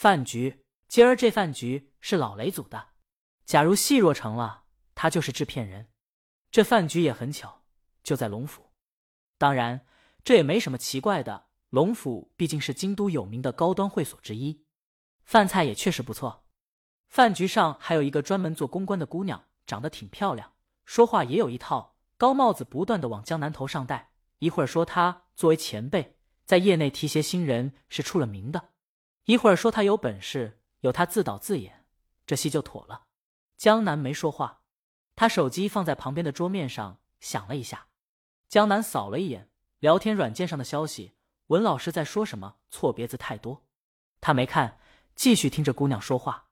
饭局，今儿这饭局是老雷组的。假如戏若成了，他就是制片人。这饭局也很巧，就在龙府。当然，这也没什么奇怪的。龙府毕竟是京都有名的高端会所之一，饭菜也确实不错。饭局上还有一个专门做公关的姑娘，长得挺漂亮，说话也有一套，高帽子不断的往江南头上戴。一会儿说他作为前辈，在业内提携新人是出了名的；一会儿说他有本事，有他自导自演，这戏就妥了。江南没说话，他手机放在旁边的桌面上，响了一下。江南扫了一眼聊天软件上的消息。文老师在说什么？错别字太多，他没看，继续听着姑娘说话。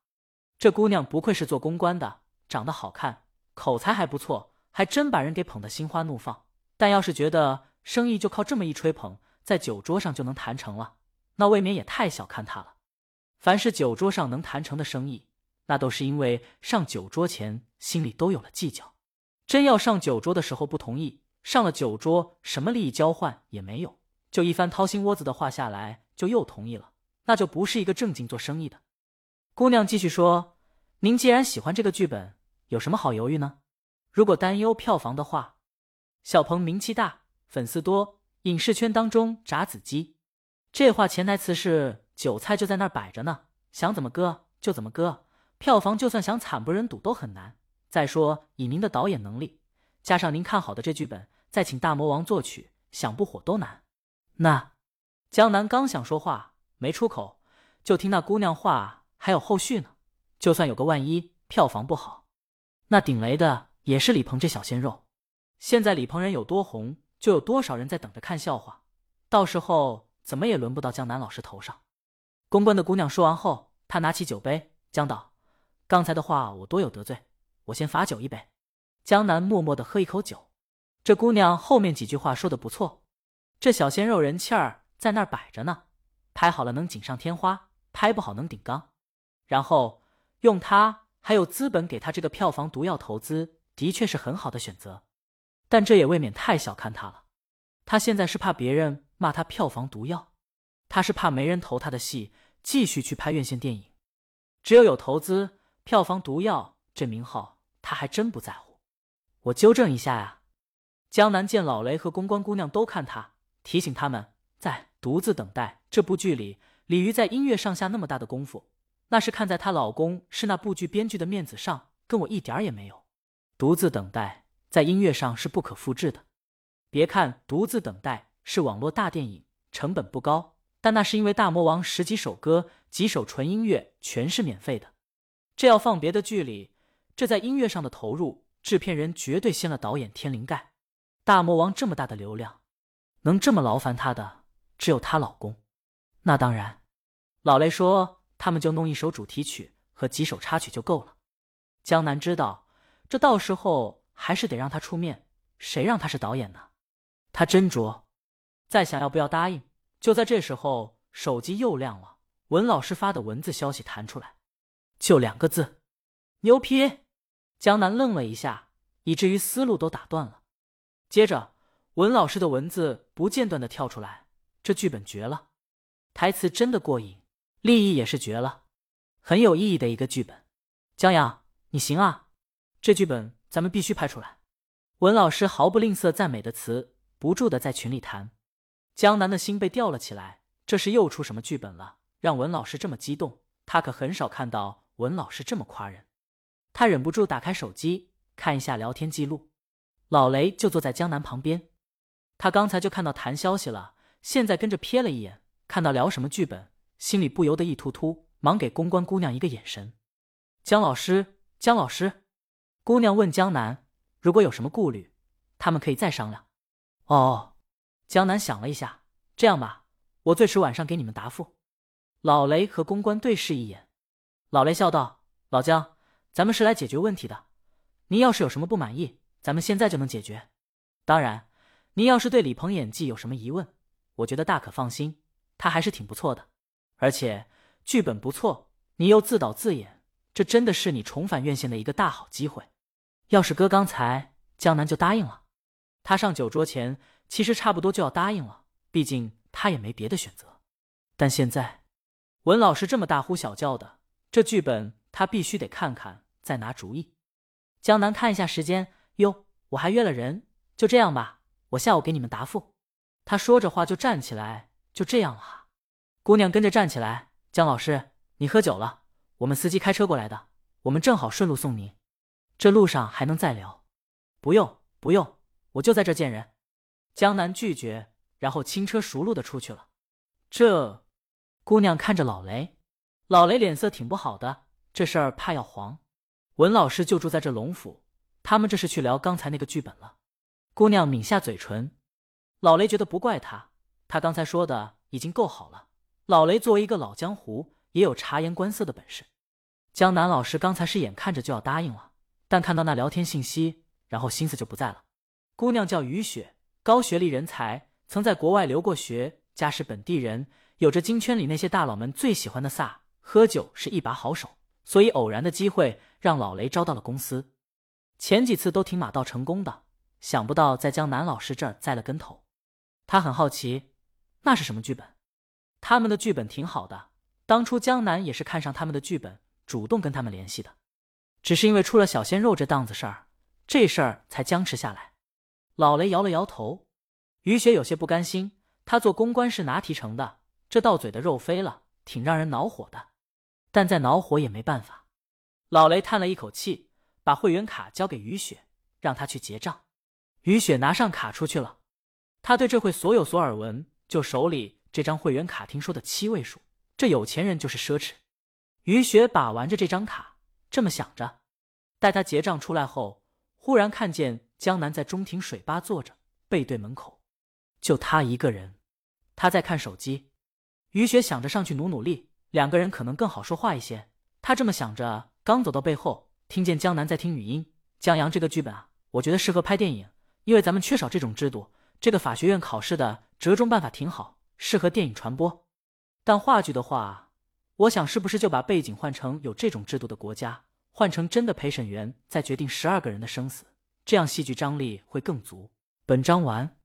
这姑娘不愧是做公关的，长得好看，口才还不错，还真把人给捧得心花怒放。但要是觉得生意就靠这么一吹捧，在酒桌上就能谈成了，那未免也太小看她了。凡是酒桌上能谈成的生意，那都是因为上酒桌前心里都有了计较。真要上酒桌的时候不同意，上了酒桌什么利益交换也没有。就一番掏心窝子的话下来，就又同意了，那就不是一个正经做生意的。姑娘继续说：“您既然喜欢这个剧本，有什么好犹豫呢？如果担忧票房的话，小鹏名气大，粉丝多，影视圈当中炸子鸡。这话潜台词是韭菜就在那儿摆着呢，想怎么割就怎么割，票房就算想惨不忍睹都很难。再说以您的导演能力，加上您看好的这剧本，再请大魔王作曲，想不火都难。”那，江南刚想说话，没出口，就听那姑娘话还有后续呢。就算有个万一，票房不好，那顶雷的也是李鹏这小鲜肉。现在李鹏人有多红，就有多少人在等着看笑话。到时候怎么也轮不到江南老师头上。公关的姑娘说完后，她拿起酒杯，江导，刚才的话我多有得罪，我先罚酒一杯。江南默默的喝一口酒。这姑娘后面几句话说的不错。这小鲜肉人气儿在那儿摆着呢，拍好了能锦上添花，拍不好能顶缸。然后用他还有资本给他这个票房毒药投资，的确是很好的选择。但这也未免太小看他了。他现在是怕别人骂他票房毒药，他是怕没人投他的戏，继续去拍院线电影。只有有投资，票房毒药这名号他还真不在乎。我纠正一下呀，江南见老雷和公关姑娘都看他。提醒他们，在独自等待这部剧里，李鱼在音乐上下那么大的功夫，那是看在她老公是那部剧编剧的面子上，跟我一点也没有。独自等待在音乐上是不可复制的。别看独自等待是网络大电影，成本不高，但那是因为大魔王十几首歌、几首纯音乐全是免费的。这要放别的剧里，这在音乐上的投入，制片人绝对掀了导演天灵盖。大魔王这么大的流量。能这么劳烦他的只有她老公，那当然。老雷说他们就弄一首主题曲和几首插曲就够了。江南知道这到时候还是得让他出面，谁让他是导演呢？他斟酌，再想要不要答应。就在这时候，手机又亮了，文老师发的文字消息弹出来，就两个字：牛批。江南愣了一下，以至于思路都打断了。接着。文老师的文字不间断的跳出来，这剧本绝了，台词真的过瘾，立意也是绝了，很有意义的一个剧本。江阳，你行啊，这剧本咱们必须拍出来。文老师毫不吝啬赞美的词，不住的在群里谈。江南的心被吊了起来，这是又出什么剧本了，让文老师这么激动？他可很少看到文老师这么夸人。他忍不住打开手机看一下聊天记录，老雷就坐在江南旁边。他刚才就看到谈消息了，现在跟着瞥了一眼，看到聊什么剧本，心里不由得一突突，忙给公关姑娘一个眼神。江老师，江老师，姑娘问江南，如果有什么顾虑，他们可以再商量。哦，江南想了一下，这样吧，我最迟晚上给你们答复。老雷和公关对视一眼，老雷笑道：“老江，咱们是来解决问题的，您要是有什么不满意，咱们现在就能解决。当然。”您要是对李鹏演技有什么疑问，我觉得大可放心，他还是挺不错的，而且剧本不错，你又自导自演，这真的是你重返院线的一个大好机会。要是搁刚才，江南就答应了。他上酒桌前其实差不多就要答应了，毕竟他也没别的选择。但现在，文老师这么大呼小叫的，这剧本他必须得看看再拿主意。江南看一下时间，哟，我还约了人，就这样吧，我下午给你们答复。他说着话就站起来，就这样了哈。姑娘跟着站起来，江老师，你喝酒了？我们司机开车过来的，我们正好顺路送您，这路上还能再聊。不用，不用，我就在这见人。江南拒绝，然后轻车熟路的出去了。这。姑娘看着老雷，老雷脸色挺不好的，这事儿怕要黄。文老师就住在这龙府，他们这是去聊刚才那个剧本了。姑娘抿下嘴唇，老雷觉得不怪他，他刚才说的已经够好了。老雷作为一个老江湖，也有察言观色的本事。江南老师刚才是眼看着就要答应了，但看到那聊天信息，然后心思就不在了。姑娘叫于雪，高学历人才，曾在国外留过学，家是本地人。有着金圈里那些大佬们最喜欢的飒，喝酒是一把好手，所以偶然的机会让老雷招到了公司。前几次都挺马到成功的，想不到在江南老师这儿栽了跟头。他很好奇，那是什么剧本？他们的剧本挺好的，当初江南也是看上他们的剧本，主动跟他们联系的，只是因为出了小鲜肉这档子事儿，这事儿才僵持下来。老雷摇了摇头，雨雪有些不甘心，他做公关是拿提成的。这到嘴的肉飞了，挺让人恼火的，但再恼火也没办法。老雷叹了一口气，把会员卡交给雨雪，让他去结账。雨雪拿上卡出去了。他对这会所有所耳闻，就手里这张会员卡，听说的七位数，这有钱人就是奢侈。雨雪把玩着这张卡，这么想着。待他结账出来后，忽然看见江南在中庭水吧坐着，背对门口，就他一个人，他在看手机。于雪想着上去努努力，两个人可能更好说话一些。他这么想着，刚走到背后，听见江南在听语音：“江阳，这个剧本啊，我觉得适合拍电影，因为咱们缺少这种制度。这个法学院考试的折中办法挺好，适合电影传播。但话剧的话，我想是不是就把背景换成有这种制度的国家，换成真的陪审员在决定十二个人的生死，这样戏剧张力会更足。”本章完。